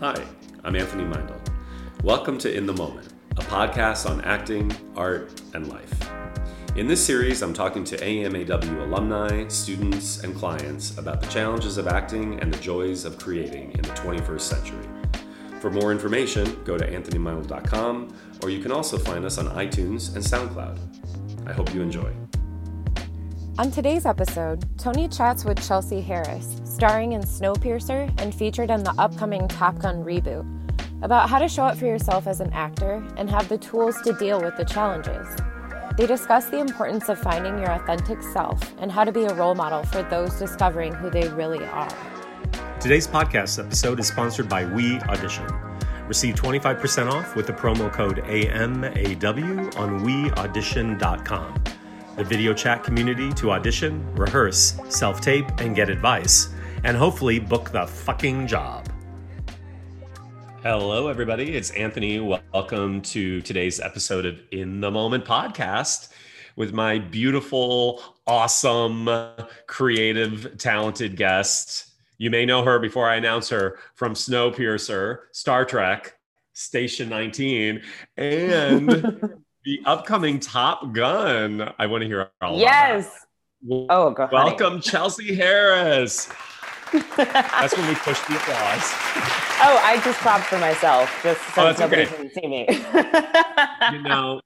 Hi, I'm Anthony Meindl. Welcome to In the Moment, a podcast on acting, art, and life. In this series, I'm talking to AMAW alumni, students, and clients about the challenges of acting and the joys of creating in the 21st century. For more information, go to anthonymeindl.com, or you can also find us on iTunes and SoundCloud. I hope you enjoy. On today's episode, Tony chats with Chelsea Harris, starring in Snowpiercer and featured in the upcoming Top Gun reboot, about how to show up for yourself as an actor and have the tools to deal with the challenges. They discuss the importance of finding your authentic self and how to be a role model for those discovering who they really are. Today's podcast episode is sponsored by We Audition. Receive 25% off with the promo code AMAW on weaudition.com the video chat community to audition, rehearse, self tape, and get advice, and hopefully book the fucking job. Hello, everybody. It's Anthony. Welcome to today's episode of In the Moment podcast with my beautiful, awesome, creative, talented guest. You may know her before I announce her from Snowpiercer, Star Trek, Station 19, and the upcoming Top Gun. I want to hear all yes. Oh, go Welcome, Chelsea Harris. That's when we push the applause. Oh, I just clapped for myself, just so oh, nobody okay. can see me. you know,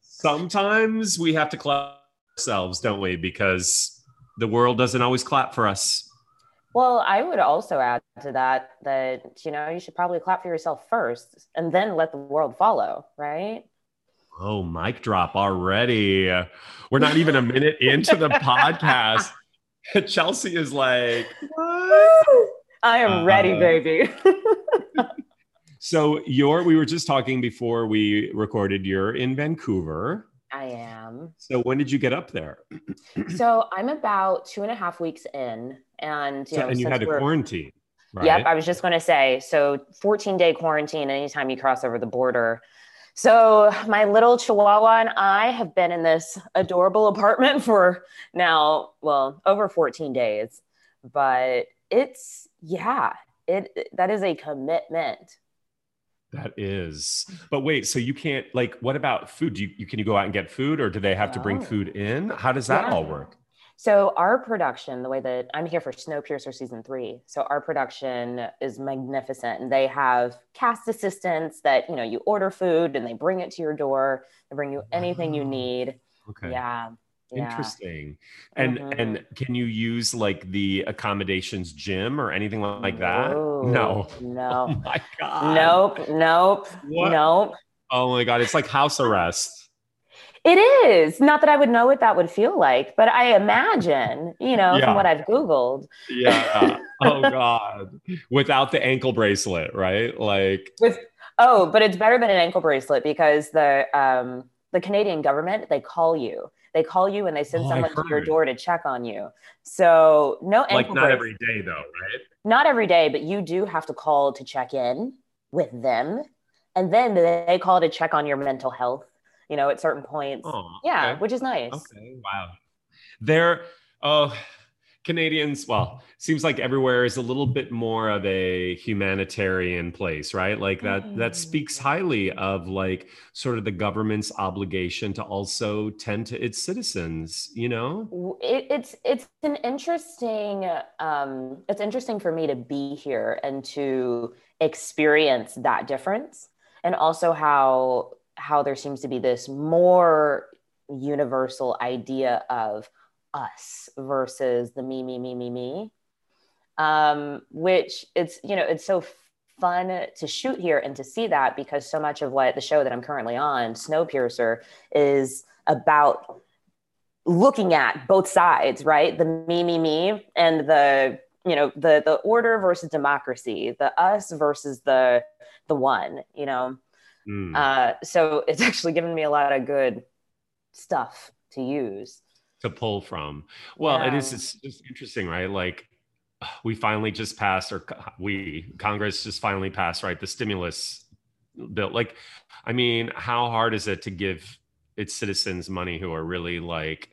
sometimes we have to clap ourselves, don't we? Because the world doesn't always clap for us. Well, I would also add to that that you know you should probably clap for yourself first, and then let the world follow, right? Oh, mic drop already. We're not even a minute into the podcast. Chelsea is like, what? I am uh, ready, baby. so you're we were just talking before we recorded, you're in Vancouver. I am. So when did you get up there? so I'm about two and a half weeks in. And you so, know, and you had a quarantine. Right? Yep, I was just going to say. So 14 day quarantine anytime you cross over the border. So, my little chihuahua and I have been in this adorable apartment for now, well, over 14 days. But it's, yeah, it that is a commitment. That is. But wait, so you can't like what about food? Do you, you can you go out and get food or do they have to bring food in? How does that yeah. all work? So our production, the way that I'm here for Snowpiercer season three, so our production is magnificent, and they have cast assistants that you know you order food and they bring it to your door. They bring you anything you need. Okay. Yeah. Interesting. And mm-hmm. and can you use like the accommodations gym or anything like that? No. No. No. Oh my god. Nope. Nope. What? Nope. Oh my god, it's like house arrest. It is not that I would know what that would feel like, but I imagine, you know, yeah. from what I've Googled. Yeah. oh God. Without the ankle bracelet, right? Like with oh, but it's better than an ankle bracelet because the um the Canadian government, they call you. They call you and they send oh, someone to your door to check on you. So no ankle like not bracelet. every day though, right? Not every day, but you do have to call to check in with them. And then they call to check on your mental health you know, at certain points. Oh, yeah, okay. which is nice. Okay, wow. There, oh, Canadians, well, seems like everywhere is a little bit more of a humanitarian place, right? Like that mm. that speaks highly of like sort of the government's obligation to also tend to its citizens, you know? It, it's it's an interesting um it's interesting for me to be here and to experience that difference and also how how there seems to be this more universal idea of us versus the me me me me me. Um, which it's you know it's so fun to shoot here and to see that because so much of what the show that i'm currently on snowpiercer is about looking at both sides right? The me me me and the you know the the order versus democracy the us versus the the one you know Mm. Uh, so it's actually given me a lot of good stuff to use to pull from. Well, yeah. it is it's just interesting, right? Like we finally just passed, or we Congress just finally passed, right? The stimulus bill. Like, I mean, how hard is it to give its citizens money who are really like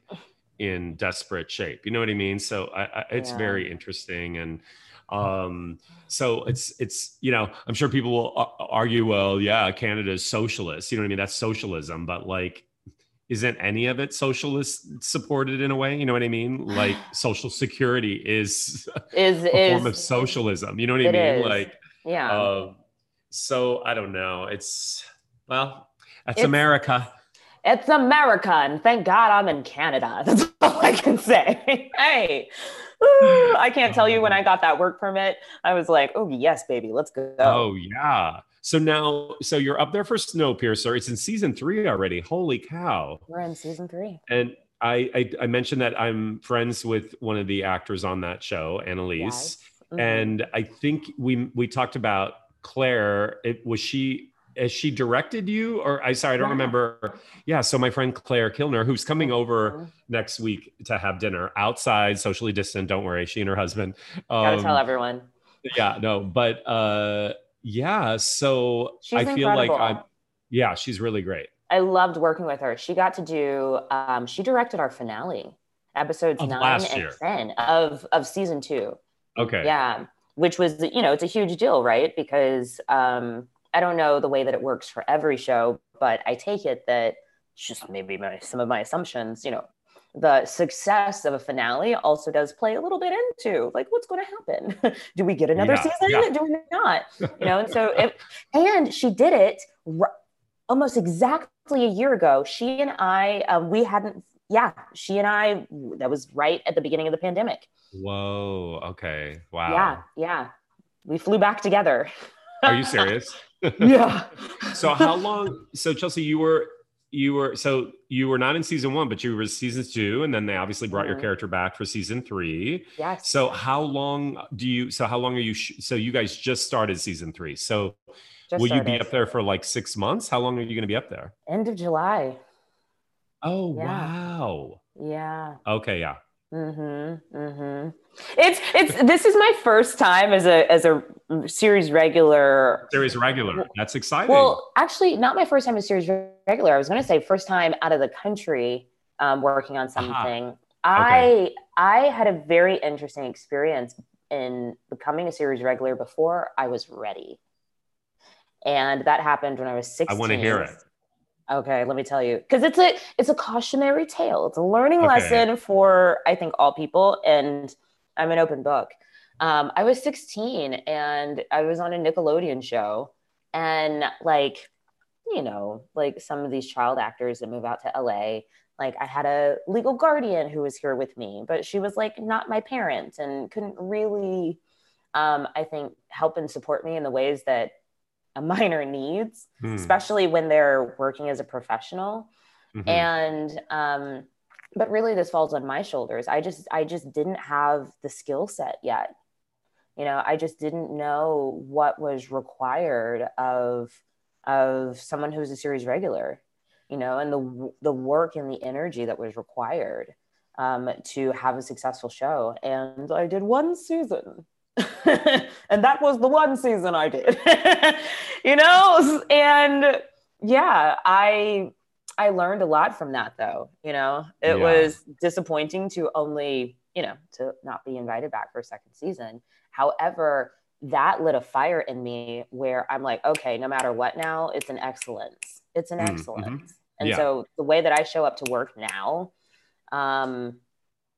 in desperate shape? You know what I mean? So I, I, it's yeah. very interesting and Um, so it's it's you know I'm sure people will argue, well, yeah, Canada's socialist. You know what I mean? That's socialism, but like isn't any of it socialist supported in a way? You know what I mean? Like social security is is a is form of socialism. You know what I mean? is. Like, yeah. uh, so I don't know. It's well, that's It's- America. It's America, and thank God I'm in Canada. I can say. hey, Ooh, I can't tell you when I got that work permit. I was like, oh, yes, baby, let's go. Oh yeah. So now, so you're up there for Snowpiercer. It's in season three already. Holy cow! We're in season three. And I, I, I mentioned that I'm friends with one of the actors on that show, Annalise. Yes. Mhm. And I think we we talked about Claire. It was she. Has she directed you, or I sorry, I don't Yeah. remember. Yeah, so my friend Claire Kilner, who's coming over Mhm. next week to have dinner outside, socially distant. Don't worry, she and her husband. Gotta Um, tell everyone. yeah no but uh yeah so She's i feel like i'm yeah she's really great I loved working with her. She got to do, um, she directed our finale, episodes Of nine last and year. 10 of, of season two. okay Yeah. Which was, you know, it's a huge deal, right? Because um, I don't know the way that it works for every show, but I take it that just maybe my, some of my assumptions, you know, the success of a finale also does play a little bit into like what's going to happen. Do we get another Yeah, season? yeah. Do we not? You know, and so and she did it r- almost exactly a year ago. She and I, um, we hadn't, yeah, she and I, that was right at the beginning of the pandemic. whoa okay wow Yeah, yeah. We flew back together. are you serious yeah. so how long so chelsea you were you were so you were not in season one but you were season two and then they obviously brought your Mhm. character back for season three Yes. so how long do you so how long are you sh- so you guys just started season three so Just will you be up there for like six months how long are you going to be up there End of July. oh Yeah. wow Yeah. okay yeah Mm-hmm. Mm-hmm. It's it's this is my first time as a as a series regular. series regular that's exciting Well, actually, not my first time as series regular. I was going to say first time out of the country um, working on something. I I had a very interesting experience in becoming a series regular before I was ready, and that happened when I was I want to hear it. Okay, let me tell you, because it's a it's a cautionary tale. It's a learning Okay. lesson for I think all people, and I'm an open book. Um, I was 16 and I was on a Nickelodeon show, and like, you know, like some of these child actors that move out to LA. Like I had a legal guardian who was here with me, but she was like not my parent and couldn't really, um, I think, help and support me in the ways that minor needs Hmm. especially when they're working as a professional. Mhm. and um but really this falls on my shoulders. I just i just didn't have the skill set yet. You know i just didn't know what was required of of someone who's a series regular you know and the the work and the energy that was required um, to have a successful show. And i did one season and that was the one season i did. You know and yeah i i learned a lot from that though you know? It Yeah. was disappointing to only you know to not be invited back for a second season. However that lit a fire in me where i'm like okay no matter what now it's an excellence. It's an Mm, excellence. And Yeah. so the way that i show up to work now um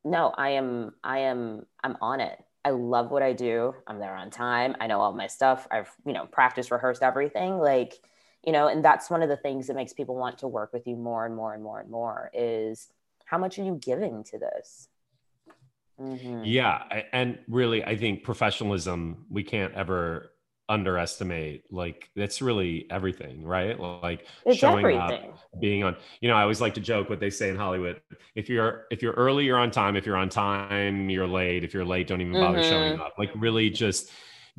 no i am i am i'm on it i love what i do. I'm there on time. I know all my stuff. I've you know practiced rehearsed everything like you know and that's one of the things that makes people want to work with you more and more and more and more is how much are you giving to this? Mhm. Yeah, and really, I think professionalism we can't ever underestimate. Like that's really everything, right? Like it's showing everything up, being on. You know, I always like to joke what they say in Hollywood: if you're if you're early, you're on time. If you're on time, you're late. If you're late, don't even bother Mhm. showing up. Like really, just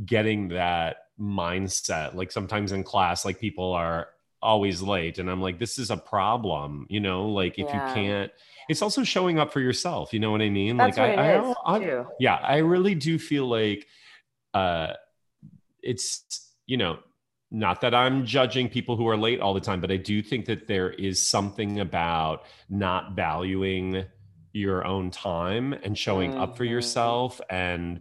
getting that mindset. Like sometimes in class, like people are always late, and I'm like, this is a problem. You know, like if Yeah. you can't. It's also showing up for yourself. You know what I mean? that's like what I, it I, is, I, too. yeah i really do feel like uh it's you know not that i'm judging people who are late all the time but i do think that there is something about not valuing your own time and showing up for Mhm. yourself and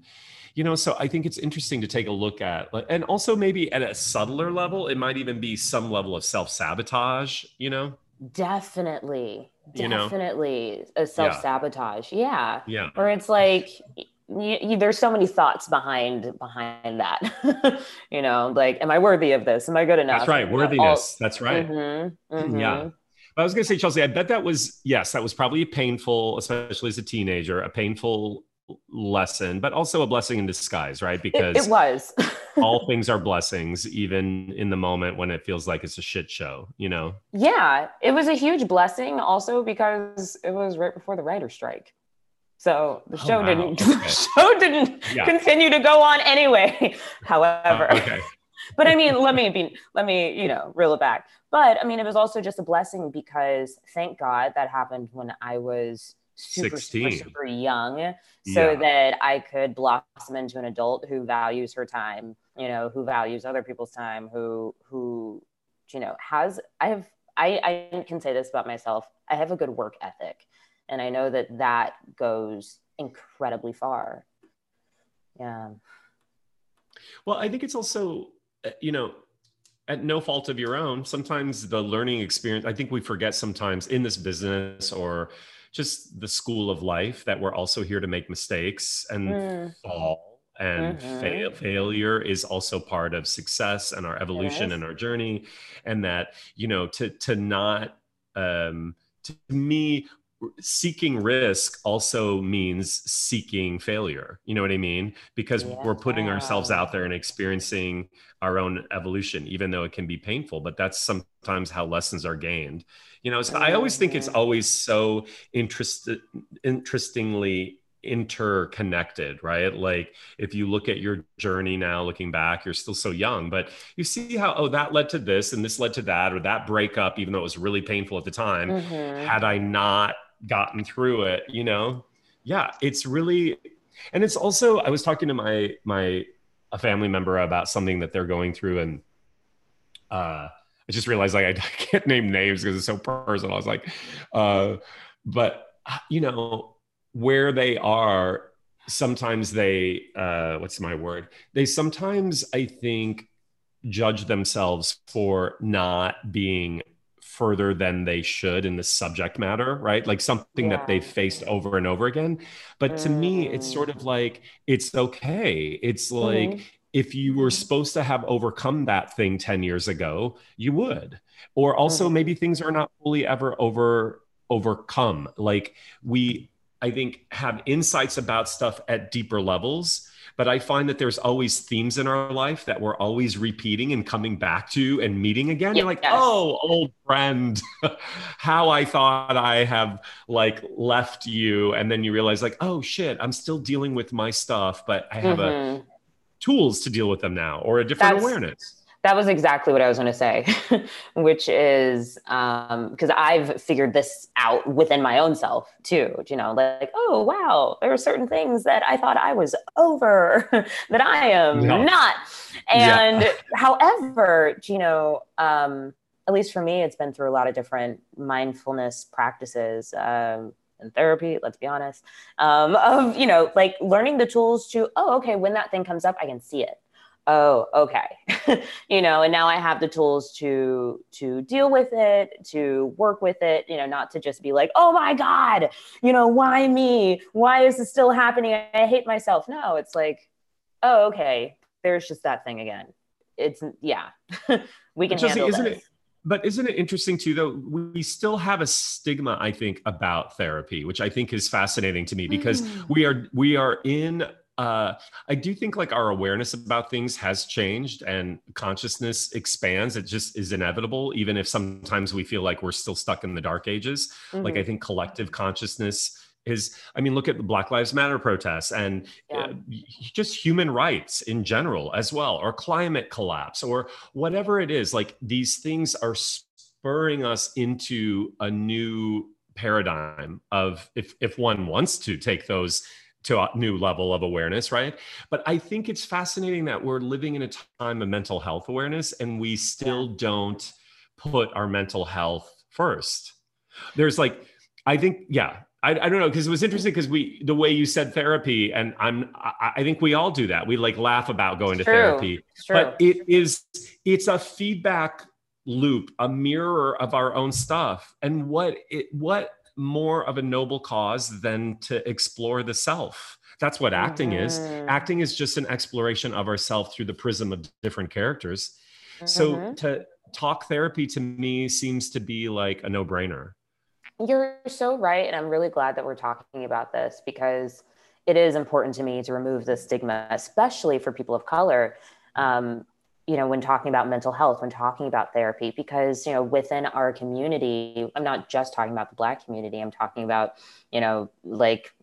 you know so i think it's interesting to take a look at and also maybe at a subtler level it might even be some level of self-sabotage you know definitely definitely you know? a self-sabotage yeah. yeah yeah or it's like you, you, there's so many thoughts behind behind that you know like am i worthy of this am i good enough that's right worthiness all, that's right mm-hmm, mm-hmm. yeah but I was going to say, Chelsea, I bet that was, yes, that was probably painful, especially as a teenager, a painful lesson, but also a blessing in disguise, right? Because it, it was. all things are blessings, even in the moment when it feels like it's a shit show, you know? Yeah, it was a huge blessing also because it was right before the writer strike. So the oh, show wow. didn't okay. the show didn't yeah. continue to go on anyway. However, uh, okay. but I mean, let me be let me, you know, reel it back. But I mean, it was also just a blessing because thank God that happened when I was super, 16. super, super young so yeah. that I could blossom into an adult who values her time, you know, who values other people's time, who, who, you know, has, I have, I, I can say this about myself. I have a good work ethic. And I know that that goes incredibly far. Yeah. Well, I think it's also, uh, you know, at no fault of your own, sometimes the learning experience, I think we forget sometimes in this business or just the school of life that we're also here to make mistakes and mm. fall and mm-hmm. fail, failure is also part of success and our evolution yes. and our journey and that you know to to not um to me seeking risk also means seeking failure you know what i mean because yeah. we're putting ourselves out there and experiencing our own evolution even though it can be painful but that's sometimes how lessons are gained you know so i always think it's mm-hmm. always so interested interestingly interconnected, right? Like if you look at your journey now, looking back, you're still so young, but you see how, oh, that led to this and this led to that, or that breakup, even though it was really painful at the time. Mm-hmm. Had I not gotten through it, you know, yeah, it's really, and it's also, I was talking to my, my, a family member about something that they're going through and, uh, I just realized like I, can't name names because it's so personal. I was like, uh, but you know, where they are, sometimes they, uh, what's my word? They sometimes, I think, judge themselves for not being further than they should in the subject matter, right? Like something yeah. that they've faced over and over again. But to mm. me, it's sort of mm. like it's okay. It's like mm-hmm. if you were supposed to have overcome that thing 10 years ago, you would. Or also mm-hmm. maybe things are not fully ever over overcome. Like we I think have insights about stuff at deeper levels but I find that there's always themes in our life that we're always repeating and coming back to and meeting again. You're like, yes. oh, old friend, how I thought I have like left you. And then you realize, like, oh shit, I'm still dealing with my stuff, but I have mm-hmm. a tools to deal with them now or a different That's- awareness that was exactly what I was going to say, which is because um, I've figured this out within my own self too. You know, like, oh, wow, there are certain things that I thought I was over that I am no. not. And yeah. however, you know, um, at least for me, it's been through a lot of different mindfulness practices. Um, and therapy let's be honest um, of you know like learning the tools to oh okay when that thing comes up i can see it oh okay. You know and now i have the tools to to deal with it to work with it you know not to just be like oh my god you know why me? Why is this still happening? I hate myself. No it's like oh okay there's just that thing again. It's yeah we can Chelsea, handle isn't this. it but isn't it interesting too though we still have a stigma i think about therapy which i think is fascinating to me because mm. we are we are in uh, I do think like our awareness about things has changed and consciousness expands. It just is inevitable, even if sometimes we feel like we're still stuck in the dark ages. Mm-hmm. Like I mm-hmm. think collective consciousness is, I mean, look at the Black Lives Matter protests and yeah. uh, just human rights in general as well, or climate collapse, or whatever it is. Like these things are spurring us into a new paradigm of if if one wants to take those to a new level of awareness, right? But I think it's fascinating that we're living in a time of mental health awareness and we still don't put our mental health first. There's like, I think, yeah, I, I don't know because it was interesting because we the way you said therapy and I'm I, I, think we all do that. We like laugh about going to therapy but it is it's a feedback loop a mirror of our own stuff. And what it what more of a noble cause than to explore the self that's what acting mm-hmm. is acting is just an exploration of ourself through the prism of different characters mm-hmm. so to talk therapy to me seems to be like a no-brainer you're so right. And I'm really glad that we're talking about this because it is important to me to remove the stigma, especially for people of color. Um, you know, when talking about mental health, when talking about therapy, because, you know, within our community, I'm not just talking about the Black community, I'm talking about, you know, like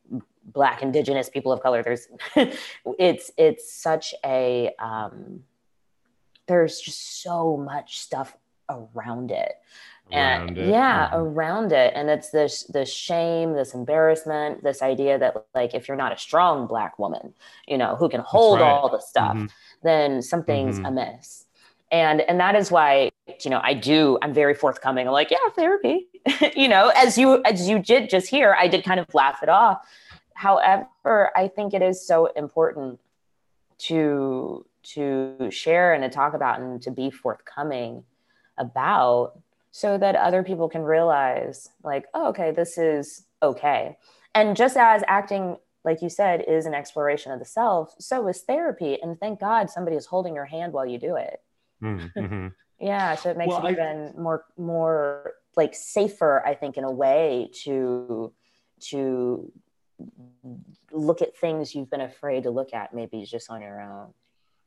Black, Indigenous people of color. There's, it's, it's such a, um, there's just so much stuff around it and yeah mm-hmm. around it and it's this this shame this embarrassment this idea that like if you're not a strong black woman you know who can hold right. all the stuff mm-hmm. Then something's mm-hmm. amiss. And and that is why you know i do i'm very forthcoming. I'm like yeah therapy. You know as you as you did just here i did kind of laugh it off. However i think it is so important to to share and to talk about and to be forthcoming about so that other people can realize like oh, okay this is okay. And just as acting like you said is an exploration of the self so is therapy and thank god somebody is holding your hand while you do it mm-hmm. yeah so it makes well, it even more more like safer i think in a way to to look at things you've been afraid to look at maybe just on your own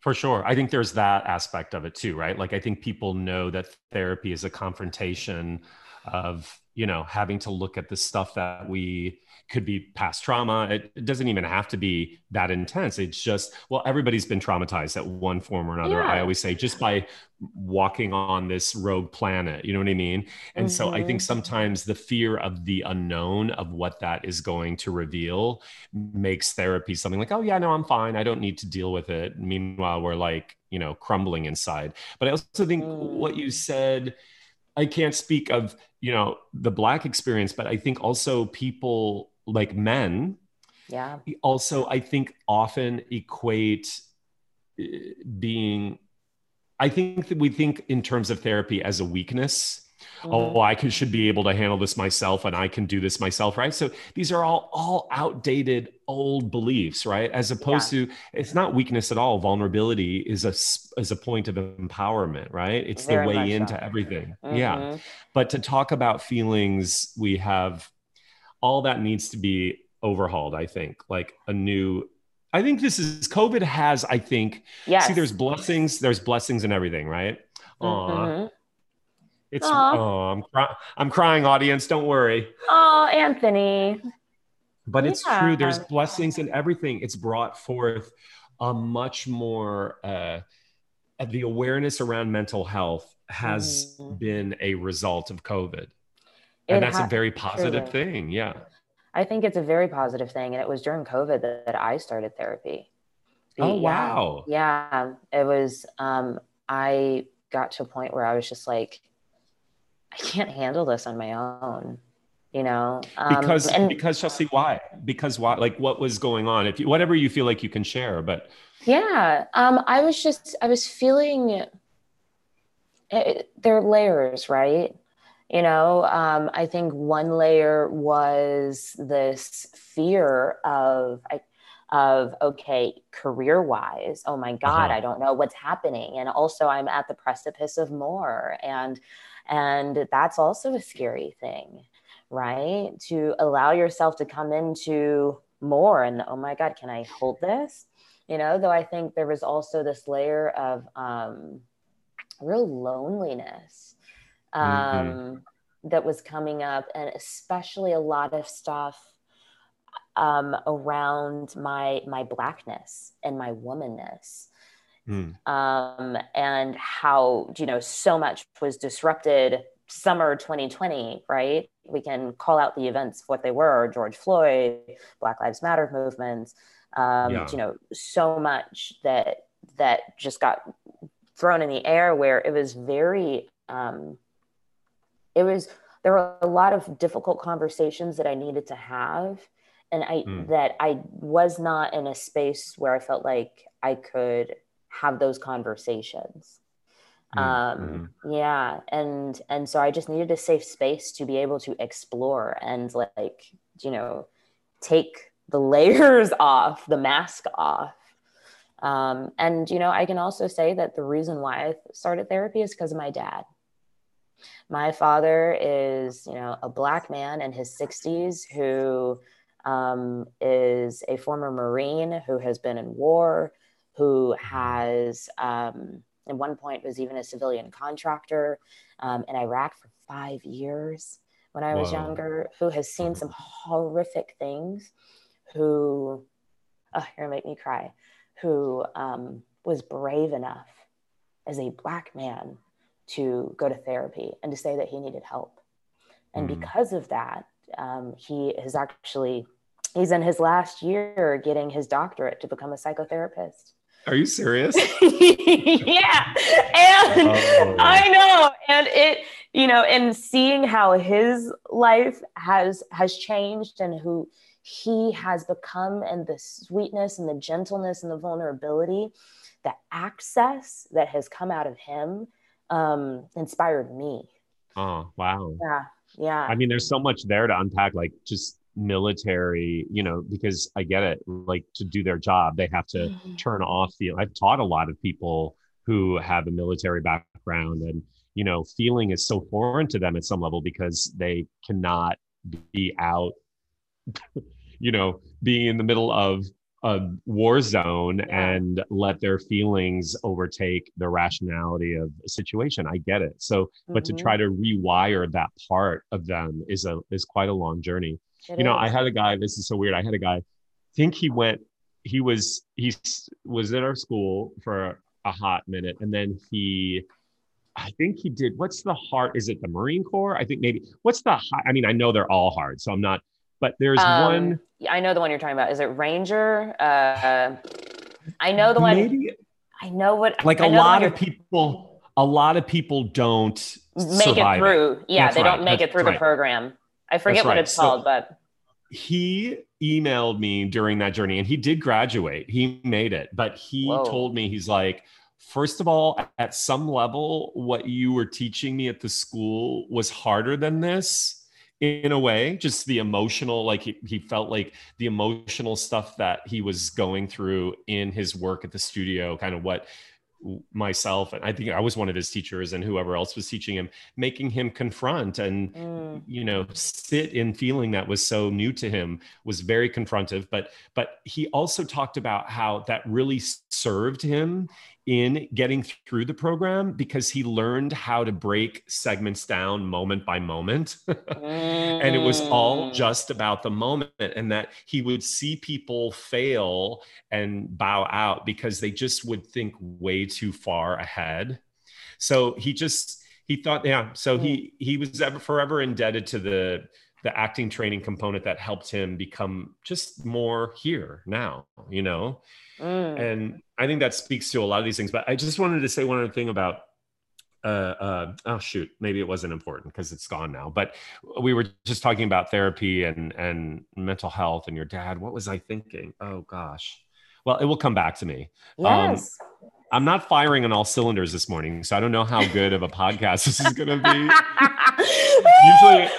for sure. I think there's that aspect of it too, right? Like I think people know that therapy is a confrontation of, you know, having to look at the stuff that we could be past trauma. It, it doesn't even have to be that intense. It's just, well, everybody's been traumatized at one form or another. Yeah. I always say just by walking on this rogue planet, you know what I mean? And mm-hmm. so I think mm-hmm. sometimes the fear of the unknown of what that is going to reveal makes therapy something like, oh, yeah, no, I'm fine. I don't need to deal with it. Meanwhile, we're like, you know, crumbling inside. But I also think mm. what you said, I can't speak of, you know, the Black experience, but I think also people like men yeah. also i think often equate eh, being i think that we think in terms of therapy as a weakness mm-hmm. oh i can, should be able to handle this myself and i can do this myself right so these are all all outdated old beliefs right as opposed yeah. to it's not weakness at all vulnerability is a is a point of empowerment right it's Very the way into so. everything mm-hmm. yeah but to talk about feelings we have all that needs to be overhauled i think like a new i think this is covid has i think yes. see there's blessings there's blessings in everything right mm-hmm. It's Aww. oh i'm cry- i'm crying audience. Don't worry. Oh anthony. But yeah. it's true. There's blessings in everything. It's brought forth a much more uh the awareness around mental health has mm-hmm. been a result of covid. And that's ha- a very positive truly. thing. Yeah. I think it's a very positive thing. And it was during covid that, that i started therapy. Oh wow. Yeah. It was um i got to a point where i was just like i can't handle this on my own you know um, because and, because chelsea why? Because why like what was going on? If you whatever you feel like you can share but yeah um i was just i was feeling it, eh, there are layers right? You know um, i think one layer was this fear of of okay career wise oh my god uh-huh. i don't know what's happening. And also i'm at the precipice of more. And and that's also a scary thing right to allow yourself to come into more and oh my god can i hold this you know though i think there was also this layer of um real loneliness Mm-hmm. um, mm-hmm. that was coming up, and especially a lot of stuff um, around my my blackness and my womanness. Mm. Um, and how you know so much was disrupted summer 2020 right we can call out the events what they were george floyd black lives matter movements um, yeah. you know so much that that just got thrown in the air where it was very um, it was there were a lot of difficult conversations that I needed to have. And I, mm. that I was not in a space where I felt like I could have those conversations. Mm. Um, mm-hmm. yeah. And, and so I just needed a safe space to be able to explore and like, you know, take the layers off, the mask off. Um, and, you know, I can also say that the reason why I started therapy is because of my dad. My father is, you know, a black man in his 60s who um, is a former Marine who has been in war, who has, um, at one point, was even a civilian contractor um, in Iraq for five years when I was Whoa. younger, who has seen some horrific things, who, oh, you're gonna make me cry, who um, was brave enough as a black man to go to therapy and to say that he needed help. And mm. because of that, um, he has actually, he's in his last year getting his doctorate to become a psychotherapist. Are you serious? yeah. And oh. I know. And it, you know, and seeing how his life has has changed and who he has become and the sweetness and the gentleness and the vulnerability, the access that has come out of him um, inspired me. Oh, wow. Yeah. Yeah. I mean, there's so much there to unpack, like just military, you know, because I get it. Like to do their job, they have to mm-hmm. turn off the. I've taught a lot of people who have a military background, and you know, feeling is so foreign to them at some level because they cannot be out, you know, being in the middle of a war zone and let their feelings overtake the rationality of a situation. I get it. So, mm-hmm. but to try mm-hmm. to rewire that part of them is a is quite a long journey. It you know, I had a guy. This is so weird. I had a guy. think he went. He was he was in our school for a hot minute, and then he. I think he did. What's the hard? Is it the Marine Corps? I think maybe. What's the high? I mean, I know they're all hard, so I'm not but there's um, one. I know the one you're talking about. Is it Ranger? Uh, I know the one. Maybe, I know what. Like a lot of people, a lot of people don't make it through. It. Yeah, That's they right. don't make That's it through right. the program. I forget what it's so called, but he emailed me during that journey, and he did graduate. He made it, but he Whoa. told me he's like. First of all, at some level, what you were teaching me at the school was harder than this in a way just the emotional like he, he felt like the emotional stuff that he was going through in his work at the studio kind of what myself and i think i was one of his teachers and whoever else was teaching him making him confront and mm. you know sit in feeling that was so new to him was very confrontive but but he also talked about how that really served him in getting through the program because he learned how to break segments down moment by moment. and it was all mm. just about the moment, and that he would see people fail and bow out because they just would think way too far ahead. So he just, he thought, yeah. So he mm. he was ever forever indebted to the the acting training component that helped him become just more here now, you know? Mm. And I think that speaks to a lot of these things. But I just wanted to say one other thing about uh, uh, oh shoot, maybe it wasn't important because it's gone now. But we were just talking about therapy and and mental health and your dad. What was I thinking? Oh gosh. Well, it will come back to me. Um, yes. Um, I'm not firing on all cylinders this morning, so I don't know how good of a podcast this is going to be. Usually,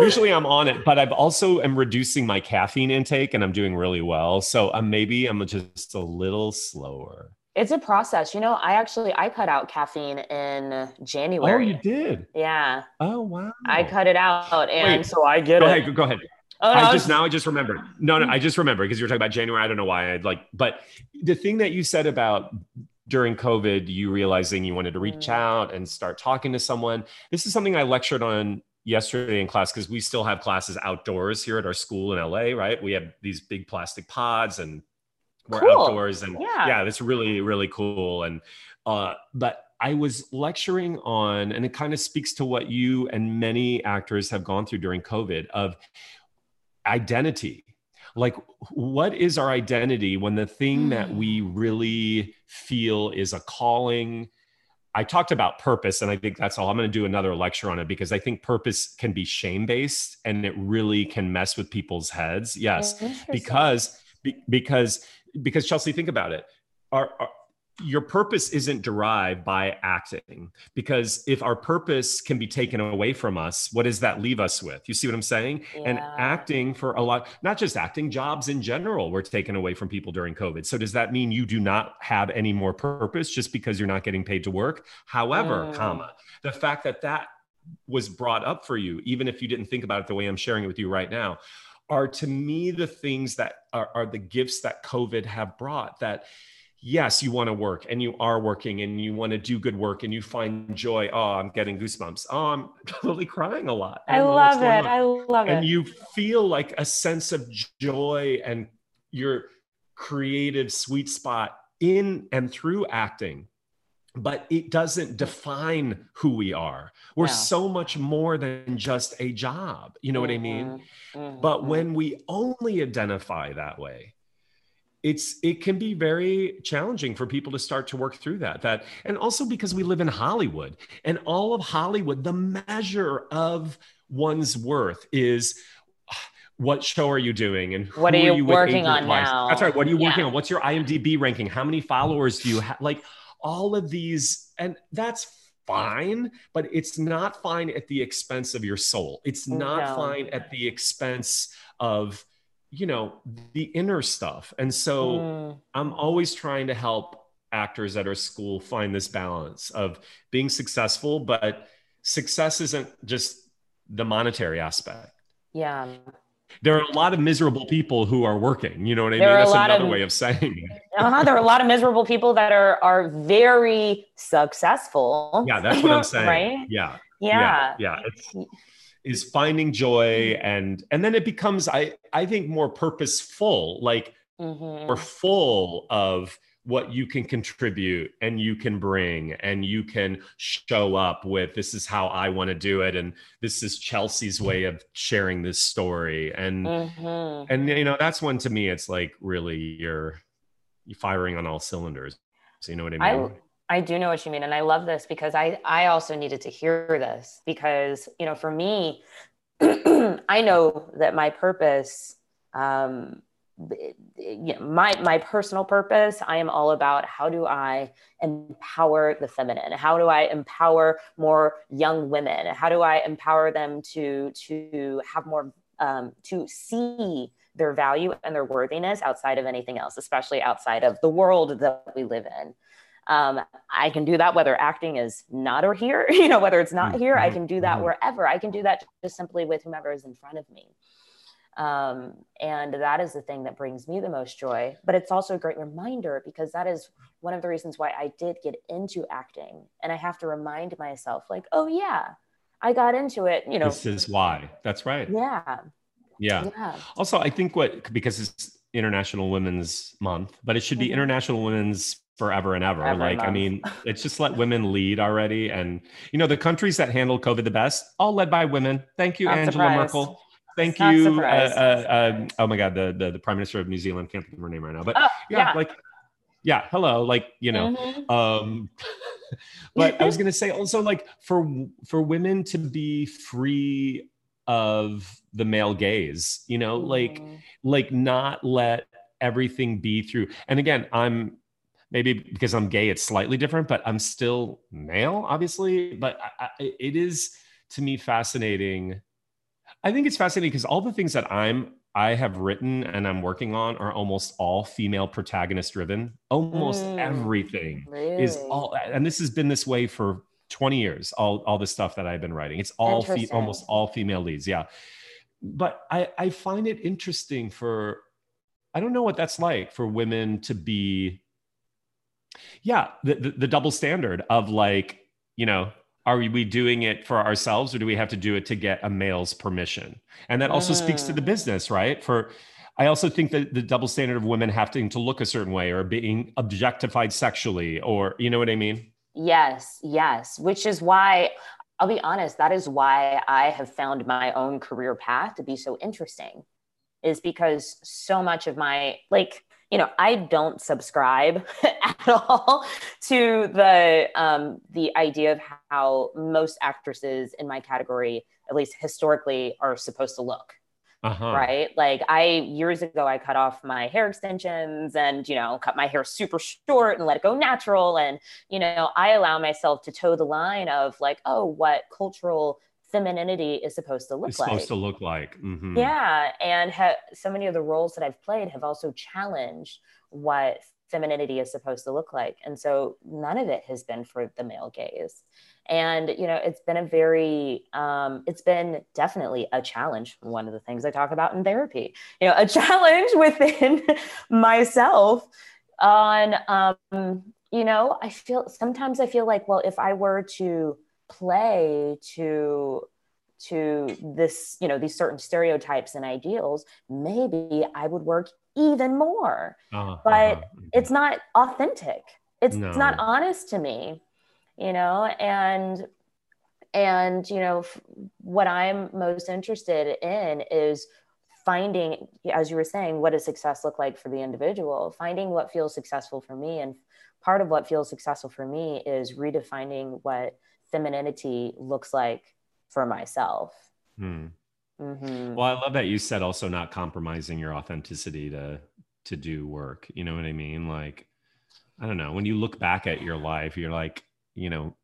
usually I'm on it, but I've also am reducing my caffeine intake and I'm doing really well. So um, maybe I'm just a little slower. It's a process. You know, I actually I cut out caffeine in January. Oh, you did? Yeah. Oh wow. I cut it out and Wait, so I get go it. Ahead, go ahead. Oh, no, I just now I just remembered. No, no, I just remember because you were talking about January. I don't know why I'd like, but the thing that you said about during COVID, you realizing you wanted to reach mm. out and start talking to someone. This is something I lectured on yesterday in class because we still have classes outdoors here at our school in LA, right? We have these big plastic pods and we're cool. outdoors and yeah. yeah, that's really, really cool. And uh, but I was lecturing on, and it kind of speaks to what you and many actors have gone through during COVID of identity. Like, what is our identity when the thing mm. that we really feel is a calling, I talked about purpose, and I think that's all. I'm going to do another lecture on it because I think purpose can be shame based and it really can mess with people's heads. Yes, oh, because because because Chelsea, think about it. Our, our, your purpose isn't derived by acting because if our purpose can be taken away from us what does that leave us with you see what i'm saying yeah. and acting for a lot not just acting jobs in general were taken away from people during covid so does that mean you do not have any more purpose just because you're not getting paid to work however mm. comma the fact that that was brought up for you even if you didn't think about it the way i'm sharing it with you right now are to me the things that are, are the gifts that covid have brought that yes, you want to work and you are working and you want to do good work and you find joy. Oh, I'm getting goosebumps. Oh, I'm totally crying a lot. I, I love it. I love it. And you feel like a sense of joy and your creative sweet spot in and through acting. But it doesn't define who we are. We're yeah. so much more than just a job. You know mm-hmm. what I mean? Mm-hmm. mm-hmm. But when we only identify that way, it's it can be very challenging for people to start to work through that that and also because we live in hollywood and all of hollywood the measure of one's worth is ah, what show are you doing and what are you, are you working on now? That's right what are you working yeah. on? What's your imdb ranking? How many followers do you have like all of these and that's fine but it's not fine at the expense of your soul. It's not no. fine at the expense of you know the inner stuff. And so mm. i'm always trying to help actors at our school find this balance of being successful but success isn't just the monetary aspect. Yeah. There are a lot of miserable people who are working you know what i there mean? that's another of, way of saying it. Uh-huh, there are a lot of miserable people that are are very successful. Yeah that's what i'm saying. Right yeah. Yeah yeah, yeah. Is finding joy mm-hmm. and and then it becomes i i think more purposeful like mm-hmm. more full of what you can contribute and you can bring and you can show up with this is how i want to do it and this is chelsea's way of sharing this story and mm-hmm. and you know that's when to me it's like really you're you firing on all cylinders so you know what i mean I, I do know what you mean. And I love this because I, I also needed to hear this because, you know, for me, I know that my purpose, um, you know, my, my personal purpose, I am all about how do I empower the feminine? How do I empower more young women? How do I empower them to, to have more, um, to see their value and their worthiness outside of anything else, especially outside of the world that we live in um, I can do that whether acting is not or here, you know, whether it's not here, I mm-hmm. can do that mm-hmm. wherever. I can do that just simply with whomever is in front of me. Um, and that is the thing that brings me the most joy. But it's also a great reminder because that is one of the reasons why I did get into acting. And I have to remind myself, like, oh, yeah, I got into it, you know. This is why. That's right. Yeah. Yeah. yeah. Also, I think what, because it's International Women's Month, but it should be mm-hmm. International Women's forever and ever. Every like, month. I mean, it's just let women lead already. And, you know, the countries that handle COVID the best, all led by women. Thank you, Not Angela surprised. Merkel. Thank Not you. Uh, uh, um, oh my God, the, the, the prime minister of New Zealand can't think of her name right now, but oh, yeah, yeah, like, yeah, hello, like you know, mm-hmm. um, but I was gonna say also like for for women to be free of the male gaze, you know, mm-hmm. like like not let everything be through. And again, I'm maybe because I'm gay, it's slightly different, but I'm still male, obviously. But I, I, it is to me fascinating. I think it's fascinating because all the things that I'm I have written and I'm working on are almost all female protagonist driven. Almost mm, everything really? is all, and this has been this way for 20 years. All all the stuff that I've been writing, it's all fe- almost all female leads. Yeah, but I I find it interesting for I don't know what that's like for women to be yeah the, the, the double standard of like you know are we doing it for ourselves or do we have to do it to get a male's permission and that also speaks to the mm. business right for i also think that the double standard of women having to look a certain way or being objectified sexually or you know what i mean yes yes which is why i'll be honest that is why i have found my own career path to be so interesting is because so much of my like you know, I don't subscribe at all to the um, the idea of how most actresses in my category, at least historically, are supposed to look. Uh-huh. Right. Like I years ago, I cut off my hair extensions and, you know, cut my hair super short and let it go natural. And, you know, I allow myself to toe the line of like, oh, what cultural femininity is supposed to look it's like. Supposed to look like. Mm-hmm. Yeah, and ha- so many of the roles that I've played have also challenged what femininity is supposed to look like, and so none of it has been for the male gaze. And you know, it's been a very, um, it's been definitely a challenge. One of the things I talk about in therapy, you know, a challenge within myself on, um, you know, I feel sometimes I feel like, well, if I were to play to to this you know these certain stereotypes and ideals maybe i would work even more uh-huh, but uh-huh. it's not authentic it's, no. it's not honest to me you know and and you know what i'm most interested in is finding as you were saying what does success look like for the individual finding what feels successful for me and part of what feels successful for me is redefining what femininity looks like for myself. Hmm. Mm-hmm. Well, I love that you said also not compromising your authenticity to to do work. You know what I mean? Like, I don't know. When you look back at your life, you're like, you know,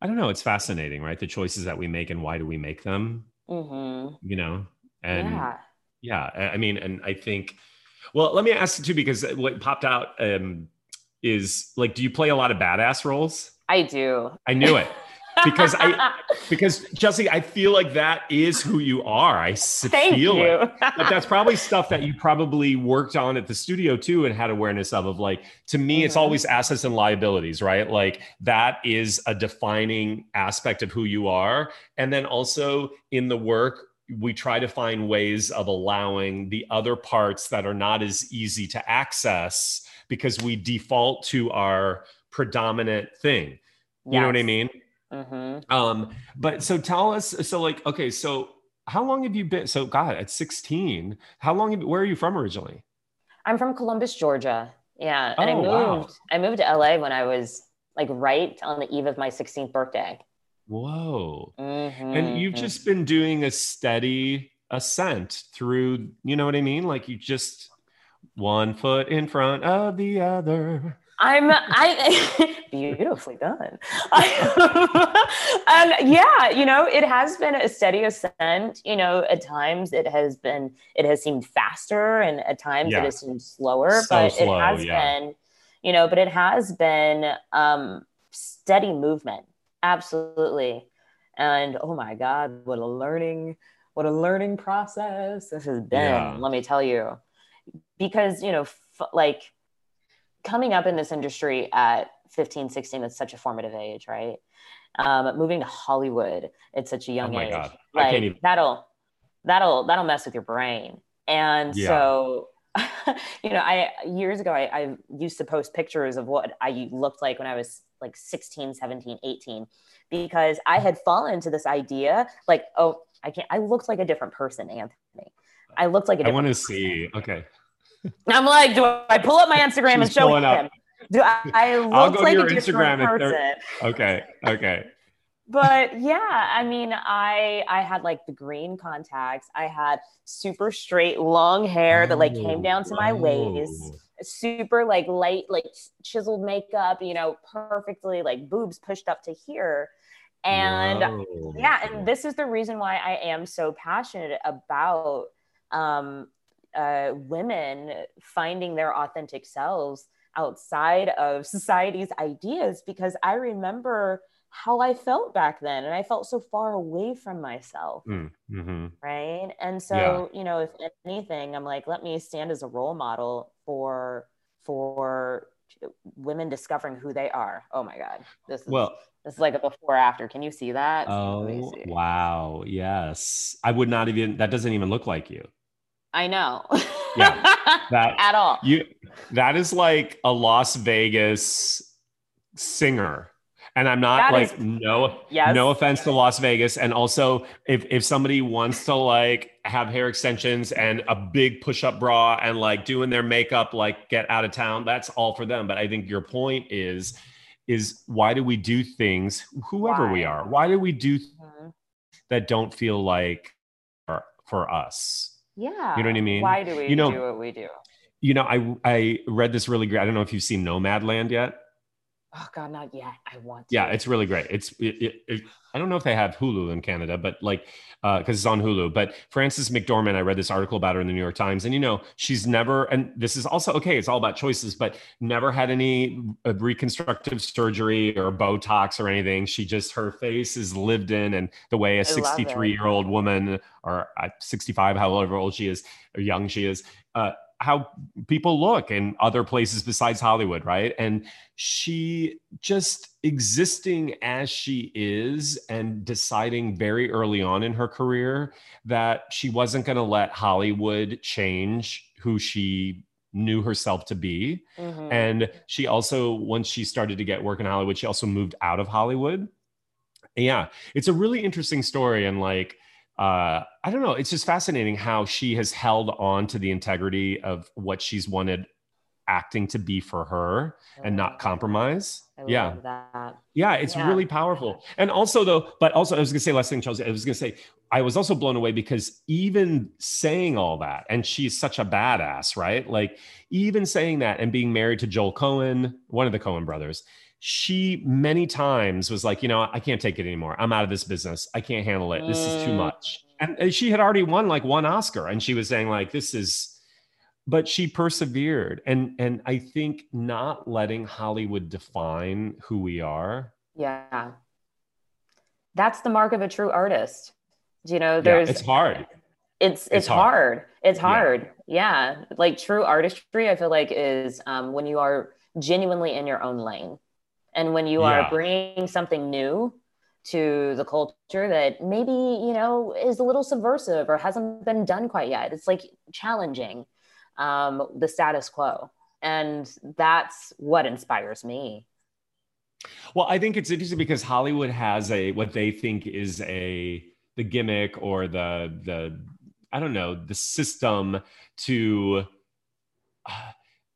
I don't know. It's fascinating, right? The choices that we make and why do we make them? Mm-hmm. You know, and yeah. yeah, I mean, and I think, well, let me ask you too because what popped out um, is like, do you play a lot of badass roles? I do. I knew it. because I because Chelsea, I feel like that is who you are. I Thank feel you. it. But that's probably stuff that you probably worked on at the studio too and had awareness of of like to me, mm-hmm. it's always assets and liabilities, right? Like that is a defining aspect of who you are. And then also in the work, we try to find ways of allowing the other parts that are not as easy to access because we default to our predominant thing. You yes. know what I mean? Mm-hmm. Um, but so tell us, so like, okay, so how long have you been? So God, at 16, how long, have, where are you from originally? I'm from Columbus, Georgia. Yeah. And oh, I moved, wow. I moved to LA when I was like right on the eve of my 16th birthday. Whoa. Mm-hmm. And you've just been doing a steady ascent through, you know what I mean? Like you just one foot in front of the other. I'm I beautifully done. and yeah, you know, it has been a steady ascent. You know, at times it has been it has seemed faster and at times yeah. it has seemed slower, so but slow, it has yeah. been, you know, but it has been um steady movement. Absolutely. And oh my God, what a learning, what a learning process this has been, yeah. let me tell you. Because, you know, f- like coming up in this industry at 15, 16, it's such a formative age, right? Um, moving to Hollywood at such a young oh age, God. like even... that'll that'll that'll mess with your brain. And yeah. so, you know, I years ago I, I used to post pictures of what I looked like when I was like 16, 17, 18, because I had fallen into this idea like, oh, I can't. I looked like a different person, Anthony. I looked like a. I want to see. Okay. I'm like, do I pull up my Instagram and show him? Up. Do I, I look I'll go like to your a Instagram person? Okay. Okay. but yeah, I mean, I I had like the green contacts. I had super straight long hair oh, that like came down to my oh. waist. Super like light, like chiseled makeup, you know, perfectly like boobs pushed up to here. And Whoa. yeah, and this is the reason why I am so passionate about um, uh, women finding their authentic selves outside of society's ideas because I remember how I felt back then and I felt so far away from myself. Mm, mm-hmm. Right. And so, yeah. you know, if anything, I'm like, let me stand as a role model for for women discovering who they are. Oh my God. This is well this is like a before after. Can you see that? Oh see. wow. Yes. I would not even that doesn't even look like you. I know. yeah. That at all. You that is like a Las Vegas singer. And I'm not That like is- no Yes. no offense to Las Vegas. And also if if somebody wants to like have hair extensions and a big push-up bra and like doing their makeup like get out of town, that's all for them. But I think your point is is why do we do things whoever we are? Why do we do Mhm. that don't feel like are for us? Yeah. You know what I mean? Why do we You know- do what we do? You know, I I read this really great. I don't know if you've seen Nomadland yet. Oh God, not yet. I want to. Yeah, it's really great. It's it, it, it, I don't know if they have Hulu in Canada, but like because it's on Hulu. But Frances McDormand, I read this article about her in the New York Times, and you know she's never, and this is also okay. It's all about choices, but never had any uh, reconstructive surgery or Botox or anything. She just her face is lived in, and the way a 63 year old woman or uh, 65, however old she is or young she is, uh, how people look in other places besides Hollywood, right? And she just existing as she is and deciding very early on in her career that she wasn't going to let Hollywood change who she knew herself to be. Mhm. And she also, once she started to get work in Hollywood, she also moved out of Hollywood. Yeah, it's a really interesting story. And like, uh, I don't know, it's just fascinating how she has held on to the integrity of what she's wanted acting to be for her and not compromise. I yeah. that. Yeah, it's Yeah. really powerful. And also, though, but also, I was going to say last thing, Chelsea. I was going to say, I was also blown away because even saying all that, and she's such a badass, right? Like, even saying that and being married to Joel Coen, one of the Coen brothers, she many times was like, you know, I can't take it anymore. I'm out of this business. I can't handle it. This is too Mm. much. And she had already won like one Oscar, and she was saying, like, this is, but she persevered. And and I think not letting Hollywood define who we are Yeah. That's the mark of a true artist. You know, yeah, there's it's hard. it's it's, It's hard. hard. It's Yeah. hard. Yeah. Like true artistry, I feel like is um, when you are genuinely in your own lane, and when you Yeah. are bringing something new to the culture that maybe you know is a little subversive or hasn't been done quite yet. It's like challenging um, the status quo, and that's what inspires me. Well, I think it's interesting because Hollywood has a what they think is a the gimmick or the the I don't know the system to uh,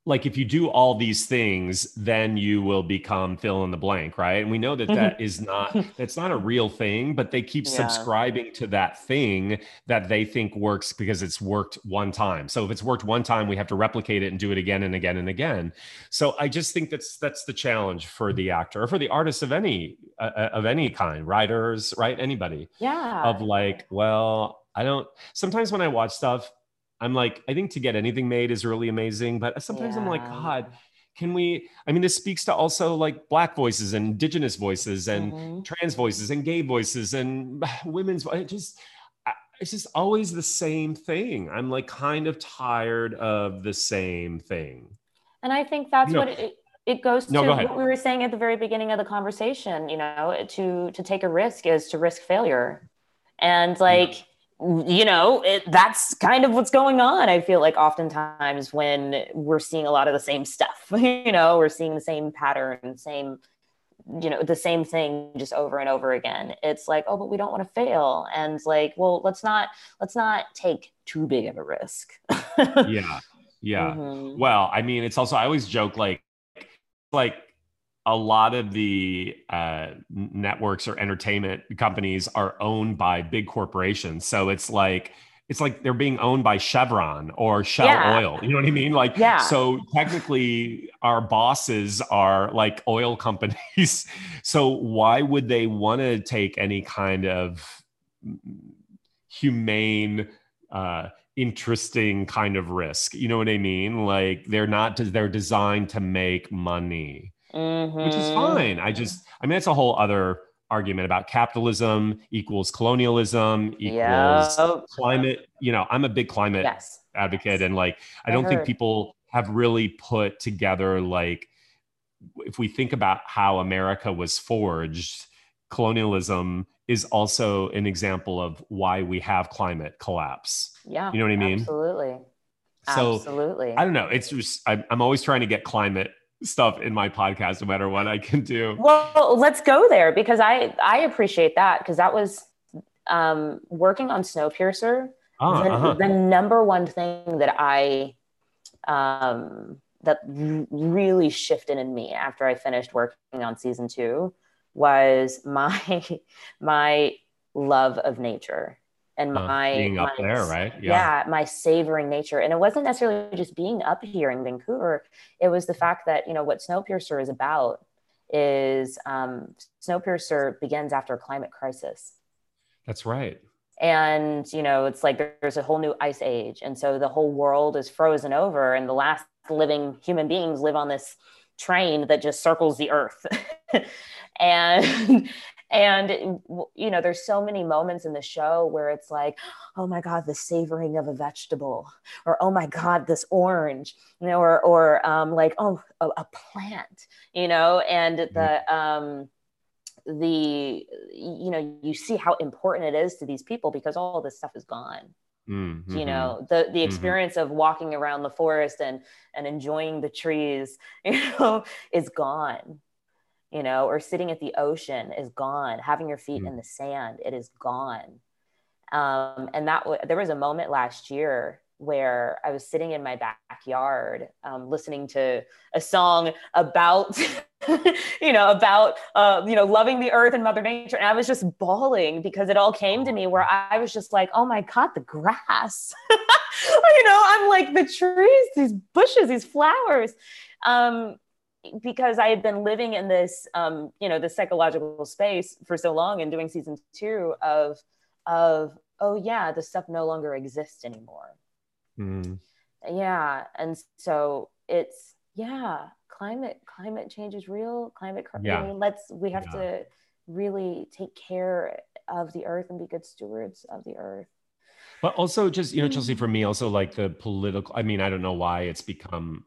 like if you do all these things, then you will become fill in the blank, right? And we know that that is not that's not a real thing, but they keep Yeah. subscribing to that thing that they think works because it's worked one time. So if it's worked one time, we have to replicate it and do it again and again and again. So I just think that's that's the challenge for the actor or for the artist of any uh, uh, of any kind, writers, right? Anybody Yeah. of like, well, I don't. Sometimes when I watch stuff, I'm like, I think to get anything made is really amazing, but sometimes I'm like, God, can we? I mean, this speaks to also like black voices and indigenous voices and Mhm. trans voices and gay voices and women's. It just. It's just always the same thing. I'm like kind of tired of the same thing. And I think that's No. what it, it goes No, to go what we were saying at the very beginning of the conversation, you know, to to take a risk is to risk failure. And like you know, it, that's kind of what's going on. I feel like oftentimes when we're seeing a lot of the same stuff, you know, we're seeing the same pattern, same you know the same thing just over and over again it's like oh but we don't want to fail and like well let's not let's not take too big of a risk Yeah, yeah. Mhm. Well, I mean, it's also I always joke like like a lot of the uh, networks or entertainment companies are owned by big corporations, so it's like it's like they're being owned by Chevron or Shell Yeah. Oil. You know what I mean? Like, Yeah. So technically, our bosses are like oil companies. so why would they want to take any kind of humane? Uh, interesting kind of risk. You know what I mean? Like they're not they're designed to make money, which is Mhm. fine. I just I mean it's a whole other argument about capitalism equals colonialism equals Yep. climate. You know, I'm a big climate yes advocate and like I I don't think people have really put together like if we think about how America was forged, colonialism is also an example of why we have climate collapse. Yeah. You know what I mean? Absolutely. So Absolutely. I don't know. It's just I'm, I'm always trying to get climate stuff in my podcast no matter what I can do. Well, let's go there because I I appreciate that because that was um, working on Snowpiercer. Ah, the, uh-huh. the, number one thing that I um, that really shifted in me after I finished working on season two was my my love of nature and my uh, being up my, there, right? Yeah. yeah, my savoring nature. And it wasn't necessarily just being up here in Vancouver. It was the fact that you know what Snowpiercer is about is um, Snowpiercer begins after a climate crisis. That's right. And you know, it's like there's a whole new ice age, and so the whole world is frozen over, and the last living human beings live on this train that just circles the earth. and and you know there's so many moments in the show where it's like oh my god the savoring of a vegetable or oh my god this orange you know or or um, like oh a, a, plant you know and mm-hmm. the um the you know you see how important it is to these people because all this stuff is gone mm-hmm. you know the the mm-hmm. experience mm-hmm. of walking around the forest and and enjoying the trees you know is gone you know, or sitting at the ocean is gone. Having your feet mm. in the sand, it is gone. Um, and that w- there was a moment last year where I was sitting in my backyard, um, listening to a song about, you know, about, uh, you know, loving the earth and Mother Nature, and I was just bawling because it all came to me where I was just like, oh my god, the grass, you know, I'm like the trees, these bushes, these flowers. Um, because I had been living in this, um, you know, this psychological space for so long and doing season two of, of, oh yeah, the stuff no longer exists anymore. Mm. Yeah. And so it's, yeah, climate, climate change is real. Climate, yeah. I mean, let's, we have yeah. to really take care of the earth and be good stewards of the earth. But also just, you know, Chelsea, for me, also like the political, I mean, I don't know why it's become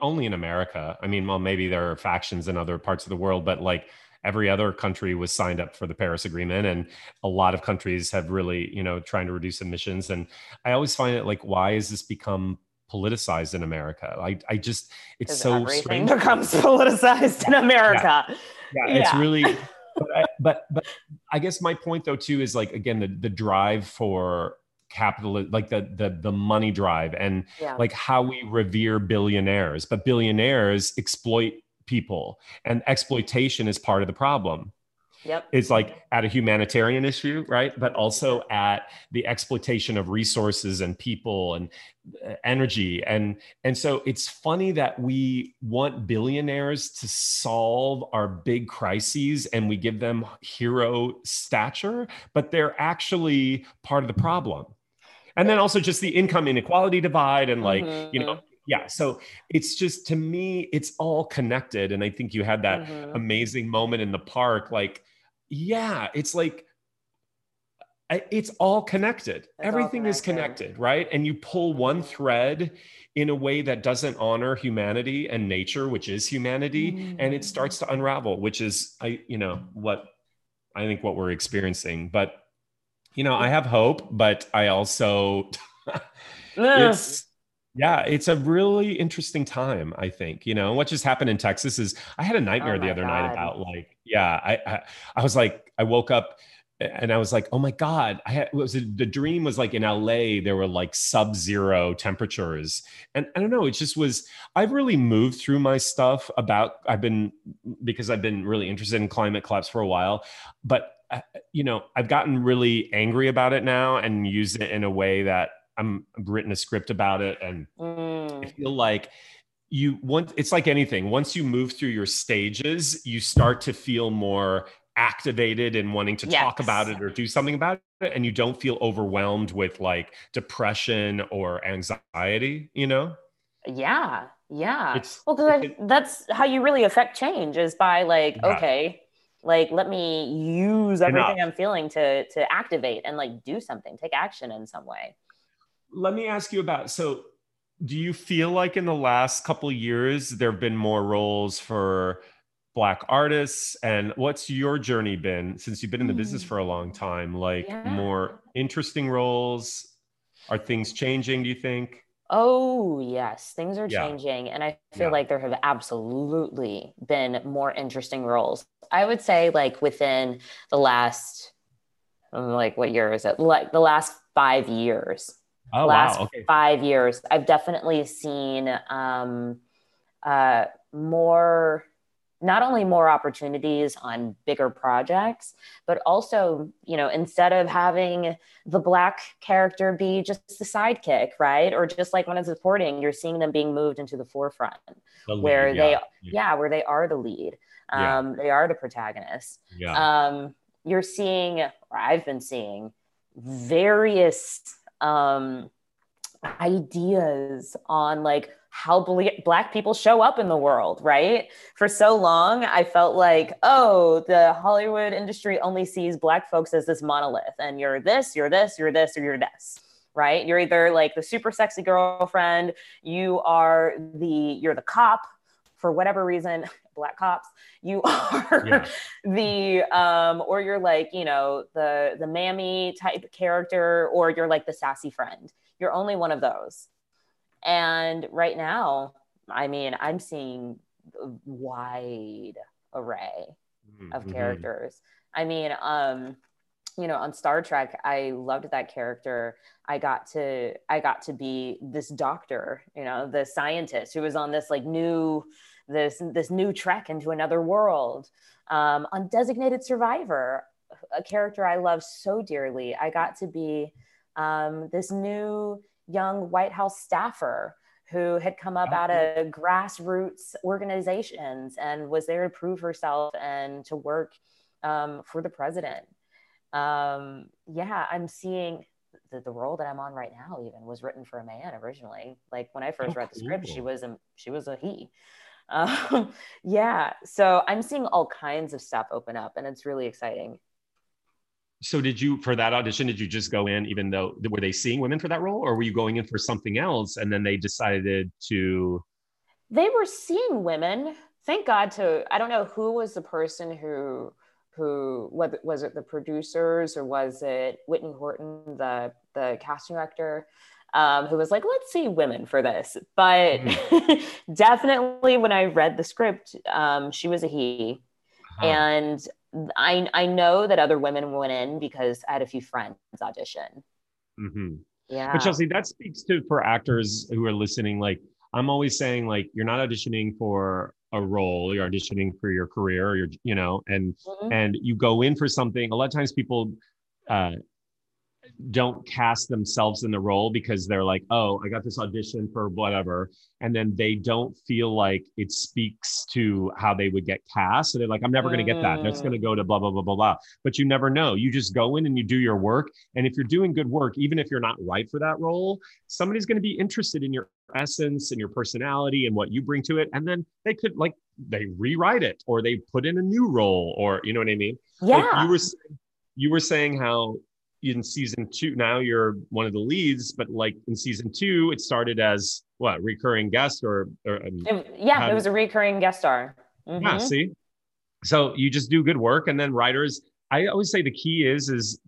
only in America. I mean, well, maybe there are factions in other parts of the world, but like every other country was signed up for the Paris Agreement, and a lot of countries have really, you know, trying to reduce emissions. And I always find it like, why has this become politicized in America? I, I just, it's so everything strange. becomes politicized in America. Yeah, yeah, yeah. it's really. But I, but but I guess my point though too is like again the the drive for capital like the the the money drive and yeah. like how we revere billionaires but billionaires exploit people and exploitation is part of the problem Yep. It's like at a humanitarian issue, right? But also at the exploitation of resources and people and uh, energy. And and so it's funny that we want billionaires to solve our big crises and we give them hero stature, but they're actually part of the problem and then also just the income inequality divide and like mm-hmm. you know yeah so it's just to me it's all connected and i think you had that mm-hmm. amazing moment in the park like yeah it's like it's all connected it's everything all connected. is connected right and you pull one thread in a way that doesn't honor humanity and nature which is humanity mm-hmm. and it starts to unravel which is i you know what i think what we're experiencing but you know, I have hope, but I also it's yeah, it's a really interesting time, I think. You know, what just happened in Texas is I had a nightmare oh the other God. night about like, yeah, I, I I was like, I woke up and I was like, oh my God, I had, was it, the dream was like in LA, there were like sub zero temperatures. And I don't know, it just was, I've really moved through my stuff about, I've been, because I've been really interested in climate collapse for a while, but you know, I've gotten really angry about it now and use it in a way that I'm I've written a script about it, and mm. I feel like you want it's like anything. Once you move through your stages, you start to feel more activated and wanting to yes. talk about it or do something about it and you don't feel overwhelmed with like depression or anxiety you know yeah yeah it's, well because that's how you really affect change is by like yeah. okay like let me use everything Enough. i'm feeling to to activate and like do something take action in some way let me ask you about so do you feel like in the last couple years there have been more roles for black artists and what's your journey been since you've been in the business hmm. for a long time like yeah. more interesting roles are things changing do you think Oh, yes. Things are Yeah. changing. And I feel Yeah. like there have absolutely been more interesting roles. I would say, like, within the last, um, like, what year is it? Like, the last five years. Oh last wow. Okay. five years, I've definitely seen um, uh, more, not only more opportunities on bigger projects, but also, you know, instead of having the black character be just the sidekick, right? Or just like when it's supporting, you're seeing them being moved into the forefront The lead, where they, yeah. yeah, where they are the lead. Yeah. Um, They are the protagonists. Yeah. um, you're seeing, or I've been seeing, various um, ideas on like how bla- black people show up in the world, right? For so long, I felt like, oh, the Hollywood industry only sees black folks as this monolith, and you're this, you're this, you're this, or you're this. Right? You're either like the super sexy girlfriend, you are the you're the cop for whatever reason, black cops, you are Yeah. the um or you're like you know the the mammy type character or you're like the sassy friend. You're only one of those. And right now i mean i'm seeing a wide array of Mhm. characters. I mean um you know on star trek i loved that character. I got to i got to be this doctor you know the scientist who was on this like new this this new trek into another world. Um, on designated survivor a character i love so dearly. I got to be um, this new young white house staffer who had come up out of grassroots organizations and was there to prove herself and to work um, for the president. Um, yeah i'm seeing the, the role that i'm on right now even was written for a man originally. Like when i first Oh, read the script she was a she was a he um, yeah so i'm seeing all kinds of stuff open up and it's really exciting So did you for that audition? Did you just go in, even though were they seeing women for that role, or were you going in for something else, and then they decided to? they were seeing women thank god to i don't know who was the person who who what was it the producers or was it whitney horton the the casting director um, who was like let's see women for this but definitely when i read the script um, she was a he Uh-huh. and I, I know that other women went in because I had a few friends audition. Mhm. Yeah. But Chelsea, that speaks to for actors who are listening. Like I'm always saying, like you're not auditioning for a role, you're auditioning for your career, or your, you know, and Mhm. and you go in for something. A lot of times people uh, don't cast themselves in the role because they're like, oh, I got this audition for whatever, and then they don't feel like it speaks to how they would get cast. So they're like, I'm never going to get that. That's going to go to blah blah blah blah blah. But you never know. You just go in and you do your work, and if you're doing good work, even if you're not right for that role, somebody's going to be interested in your essence and your personality and what you bring to it, and then they could like they rewrite it or they put in a new role or you know what I mean. Like, yeah. you were you were saying how in season two now you're one of the leads, but like in season two it started as what recurring guest or, or um, It- yeah, How it was a recurring guest star. yeah. Mhm. See, so you just do good work, and then writers. I always say the key is is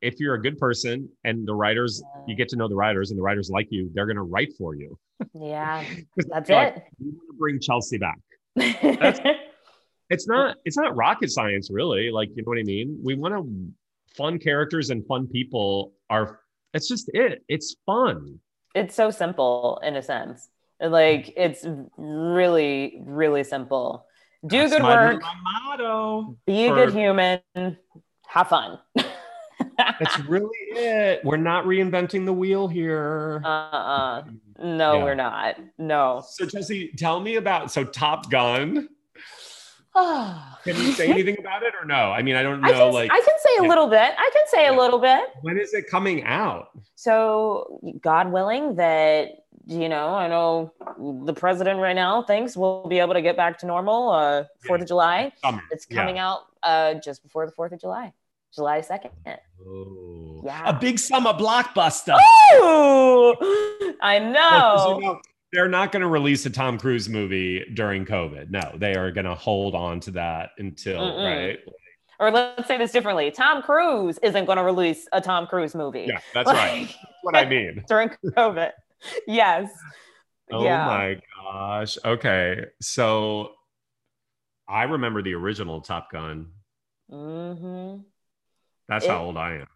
if you're a good person and the writers you get to know the writers and the writers like you, they're going to write for you. Yeah, that's like, it. We want to bring Chelsea back. It's not it's not rocket science really. Like you know what I mean. We want to fun characters and fun people are. It's just it. It's fun. it's so simple in a sense. Like it's really, really simple. Do That's good my- work, My motto. be a good human, have fun. That's really it. We're not reinventing the wheel here. uh-uh. No, Yeah. we're not. No. So Jesse, tell me about so Top Gun. I Can you say anything about it or no? I mean, I don't know. can, like, I can say a yeah. little bit. I can say Yeah. a little bit. when is it coming out? So, God willing, that you know, I know the president right now thinks we'll be able to get back to normal. Uh, Fourth Yeah. of July. Summer. It's Yeah. coming out uh, just before the Fourth of July, July second. Oh. Yeah. A big summer blockbuster. Ooh, I know. They're not going to release a Tom Cruise movie during COVID. No, they are going to hold on to that until Mm-mm. right. Or let's say this differently: Tom Cruise isn't going to release a Tom Cruise movie. Yeah, that's right. That's what I mean. during COVID. yes. Oh yeah. my gosh. Okay. So I remember the original Top Gun. hmm That's It- how old I am.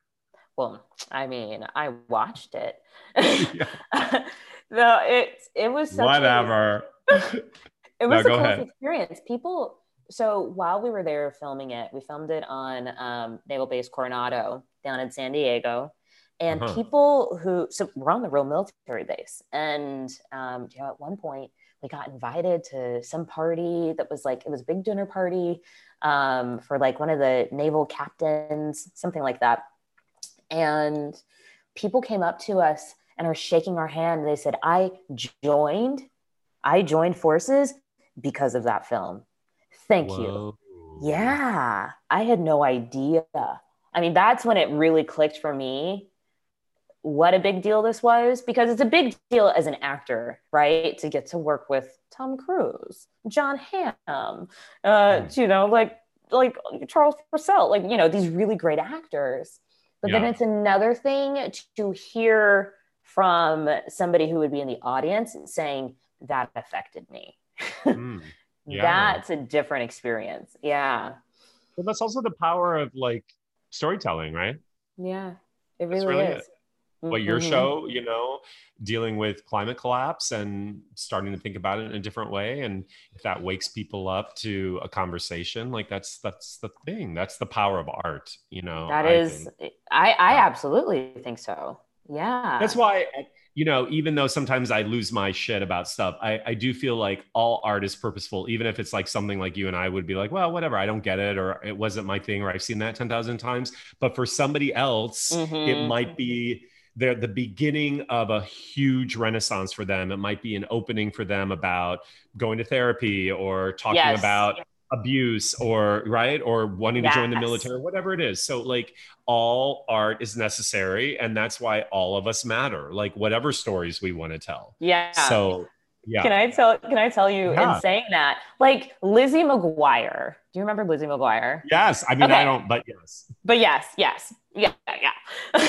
Well, I mean, I watched it. Yeah. no, it it was such a- Whatever. it was go a close ahead. experience. People, so while we were there filming it, we filmed it on um, Naval Base Coronado down in San Diego. And Uh-huh. people who, so we're on the real military base. And, um, you know, at one point we got invited to some party that was like, it was a big dinner party um, for like one of the naval captains, something like that. And people came up to us and are shaking our hand. They said, I joined, I joined forces because of that film. Thank you. Yeah, I had no idea. I mean, that's when it really clicked for me what a big deal this was because it's a big deal as an actor, right? To get to work with Tom Cruise, Jon Hamm, uh, Mm. you know, like like Charles Parnell, like you know, these really great actors. But then it's another thing to hear from somebody who would be in the audience saying that affected me. Mm. Yeah. That's a different experience. Yeah. But that's also the power of like storytelling, right? Yeah. It really, really is. What your Mhm. show, you know, dealing with climate collapse and starting to think about it in a different way. And if that wakes people up to a conversation, like that's that's the thing. That's the power of art, you know. That I is. I, I absolutely think so. Yeah. That's why, you know, even though sometimes I lose my shit about stuff, I, I do feel like all art is purposeful, even if it's like something like you and I would be like, well, whatever, I don't get it, or it wasn't my thing, or I've seen that 10,000 times. But for somebody else, it Mhm. might be the, the beginning of a huge renaissance for them. It might be an opening for them about going to therapy or talking Yes. about abuse or right or wanting to join the Yes. military whatever it is so like all art is necessary and that's why all of us matter like whatever stories we want to tell Yeah. so yeah Can I tell? Can I tell you Yeah. in saying that, like Lizzie McGuire? Do you remember Lizzie McGuire? yes i mean i don't but yes But yes, yes, yeah, yeah.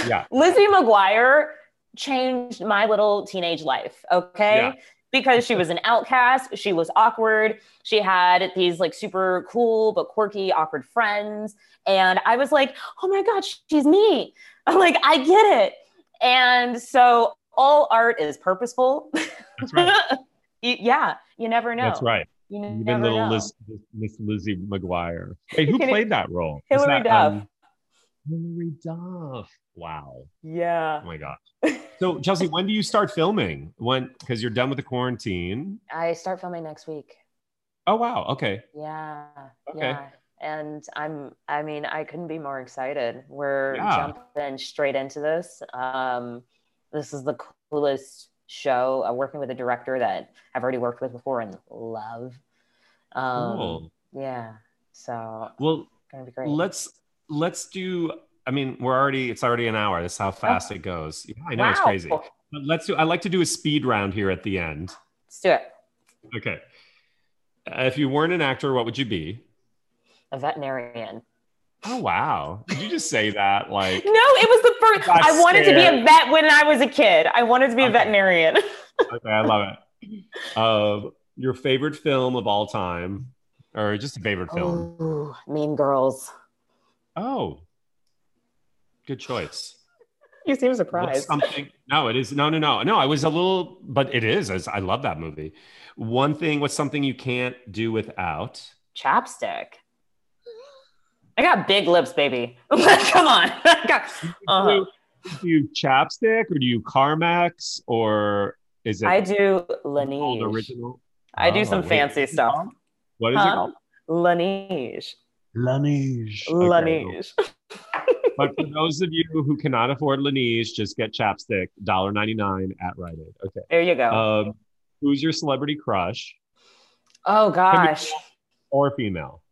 Yeah. Lizzie McGuire changed my little teenage life. Okay. Yeah. Because she was an outcast, she was awkward. She had these like super cool but quirky, awkward friends, and I was like, "Oh my god, she's me!" I'm like, "I get it." And so, all art is purposeful. that's right yeah, you never know. that's right You even little know. Liz, Miss lizzie mcguire hey who played that role Was Hilary that, Duff. um, Hilary Duff. Wow. Yeah. Oh my God. So, Chelsea, when do you start filming? When, because you're done with the quarantine. I start filming next week. Oh, wow. Okay. Yeah. Okay. Yeah. And I'm, I mean, I couldn't be more excited. We're Yeah. jumping straight into this. Um, this is the coolest show. I'm working with a director that I've already worked with before and love. Um, Cool. Yeah. So, Well, gonna be great. let's let's do. I mean, we're already. It's already an hour. That's how fast it goes. Yeah, I know it's crazy. But let's do. I like to do a speed round here at the end. Let's do it. Okay. Uh, if you weren't an actor, what would you be? A veterinarian. Oh wow! Did you just say that? Like, No, it was the first. Got I wanted to be a vet when I was a kid. I wanted to be a veterinarian. okay, I love it. Uh, your favorite film of all time, or just a favorite film? Ooh, mean Girls. Oh, good choice. You seem What's surprised. something? No, it is. No, no, no, no. I was a little, but it is. I I love that movie. One thing. What's something you can't do without? Chapstick. I got big lips, baby. Come on. Got- uh-huh. Do you chapstick or do you Carmex or is it I do Laneige. original? I do Oh, some wait. fancy stuff. What is it Huh? called? Laneige. Laneige. Okay. Laneige. But for those of you who cannot afford Laneige, just get chapstick, $1.99 at Rite Aid. Okay. There you go. Um, who's your celebrity crush oh gosh. or female?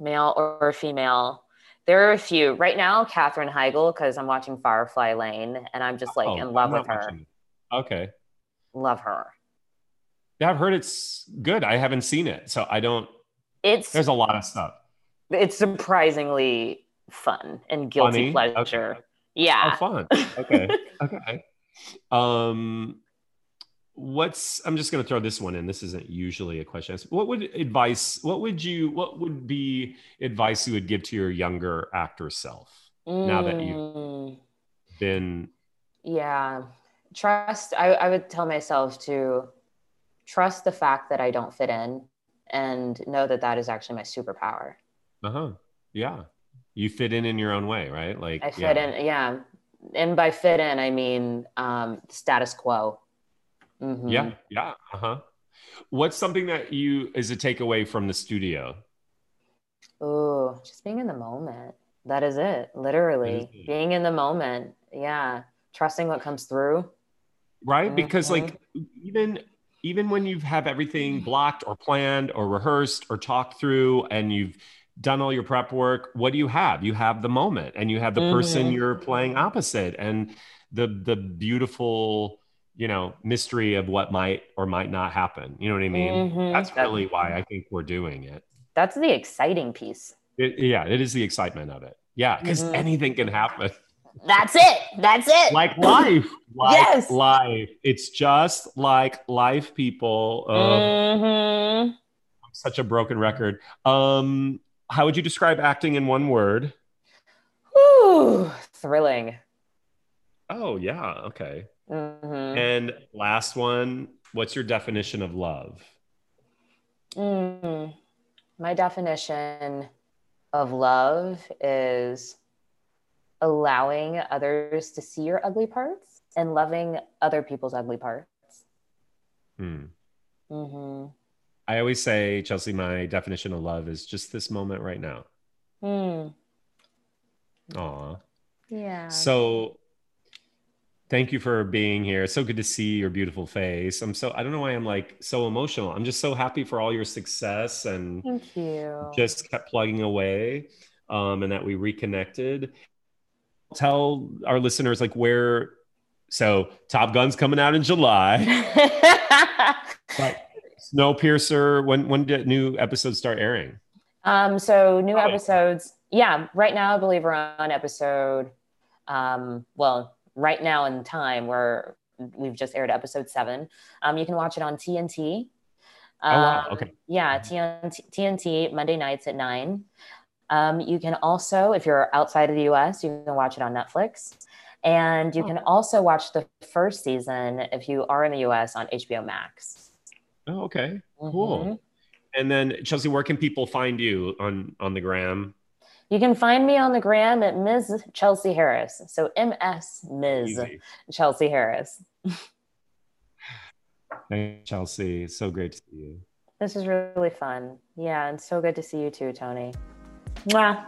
Male or female. There are a few. Right now, Katherine Heigl, because I'm watching Firefly Lane and I'm just like Oh, in love with her. watching. Okay. Love her. Yeah, I've heard it's good. I haven't seen it, so I don't. It's There's a lot of stuff. it's surprisingly fun and guilty Funny? pleasure. Oh, Yeah. fun. Okay. okay. Um, what's i'm just going to throw this one in this isn't usually a question what would advice what would you what would be advice you would give to your younger actor self mm. now that you've mm. been yeah trust I, I would tell myself to trust the fact that i don't fit in and know that that is actually my superpower uh-huh yeah you fit in in your own way right like i fit yeah. in yeah and by fit in i mean um status quo Mm-hmm. Yeah, yeah, uh huh. What's something that you is a takeaway from the studio? Oh, just being in the moment. That is it. Literally, is it. being in the moment. Yeah, trusting what comes through. Right, mm-hmm. because like even even when you have everything blocked or planned or rehearsed or talked through and you've done all your prep work what do you have? You have the moment and you have the mm-hmm. person you're playing opposite. And the the beautiful you know mystery of what might or might not happen. You know what i mean? Mm-hmm. that's really why i think we're doing it. That's the exciting piece. It, yeah it is the excitement of it. Yeah because mm-hmm. anything can happen. That's it. That's it. Like life like yes. life. It's just like life people. Mm-hmm. such a broken record. Um how would you describe acting in one word Ooh, thrilling oh yeah okay Mm-hmm. And last one, what's your definition of love? Mm, my definition of love is allowing others to see your ugly parts and loving other people's ugly parts. Hmm. Mm-hmm. I always say, Chelsea, my definition of love is just this moment right now. Hmm. Aw. Yeah. So Thank you for being here. It's so good to see your beautiful face. I'm so I don't know why I'm like so emotional. I'm just so happy for all your success and thank you. Just kept plugging away, um, and that we reconnected. Tell our listeners like where. So Top Gun's coming out in July. Snowpiercer. When when did new episodes start airing? Um. So new oh, episodes. Yeah. Right now, I believe we're on episode. Um. Well right now in time where we've just aired episode seven. Um, you can watch it on TNT. oh, wow. Um, okay. Yeah, TNT, TNT Monday nights at nine. Um, you can also, if you're outside of the US, you can watch it on Netflix. And you oh. can also watch the first season if you are in the US on HBO Max. Oh, okay. Cool. Mm-hmm. And then Chelsea, where can people find you on on the gram? You can find me on the gram at Ms. Chelsea Harris. So MS Ms. Easy. Chelsea Harris. Thanks, Chelsea. It's so great to see you. This is really fun. Yeah, and so good to see you too, Tony. Mwah.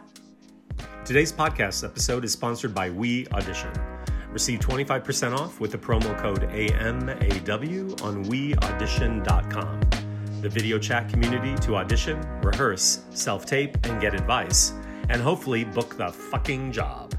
Today's podcast episode is sponsored by We Audition. Receive 25% off with the promo code AMAW on weaudition.com. The video chat community to audition, rehearse, self tape, and get advice and hopefully book the fucking job.